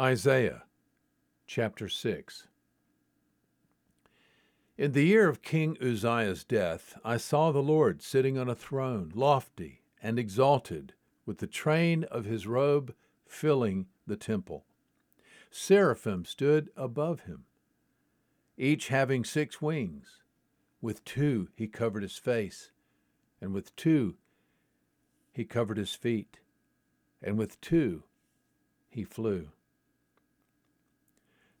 Isaiah chapter 6 In the year of King Uzziah's death, I saw the Lord sitting on a throne, lofty and exalted, with the train of his robe filling the temple. Seraphim stood above him, each having six wings. With two he covered his face, and with two he covered his feet, and with two he flew.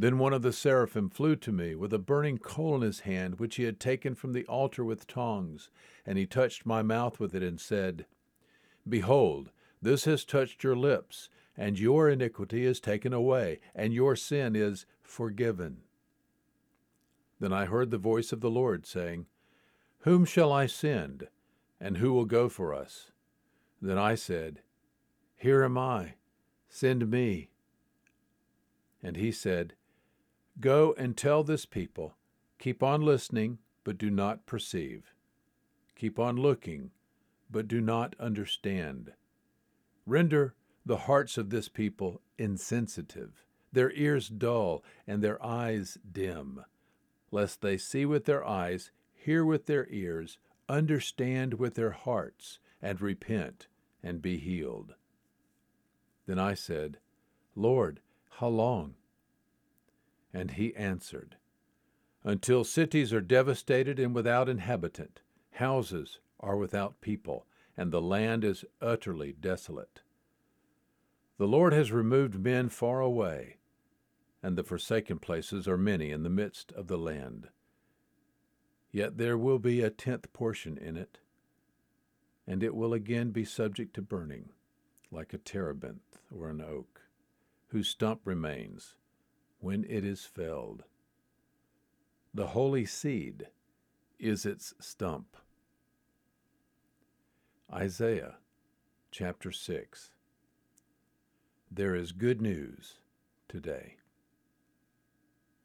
Then one of the seraphim flew to me with a burning coal in his hand, which he had taken from the altar with tongs, and he touched my mouth with it and said, Behold, this has touched your lips, and your iniquity is taken away, and your sin is forgiven. Then I heard the voice of the Lord saying, Whom shall I send, and who will go for us? Then I said, Here am I, send me. And he said, Go and tell this people, keep on listening, but do not perceive. Keep on looking, but do not understand. Render the hearts of this people insensitive, their ears dull, and their eyes dim, lest they see with their eyes, hear with their ears, understand with their hearts, and repent and be healed. Then I said, Lord, how long? And he answered, Until cities are devastated and without inhabitant, houses are without people, and the land is utterly desolate. The Lord has removed men far away, and the forsaken places are many in the midst of the land. Yet there will be a tenth portion in it, and it will again be subject to burning, like a terebinth or an oak, whose stump remains when it is felled. The holy seed is its stump. Isaiah chapter 6. There is good news today.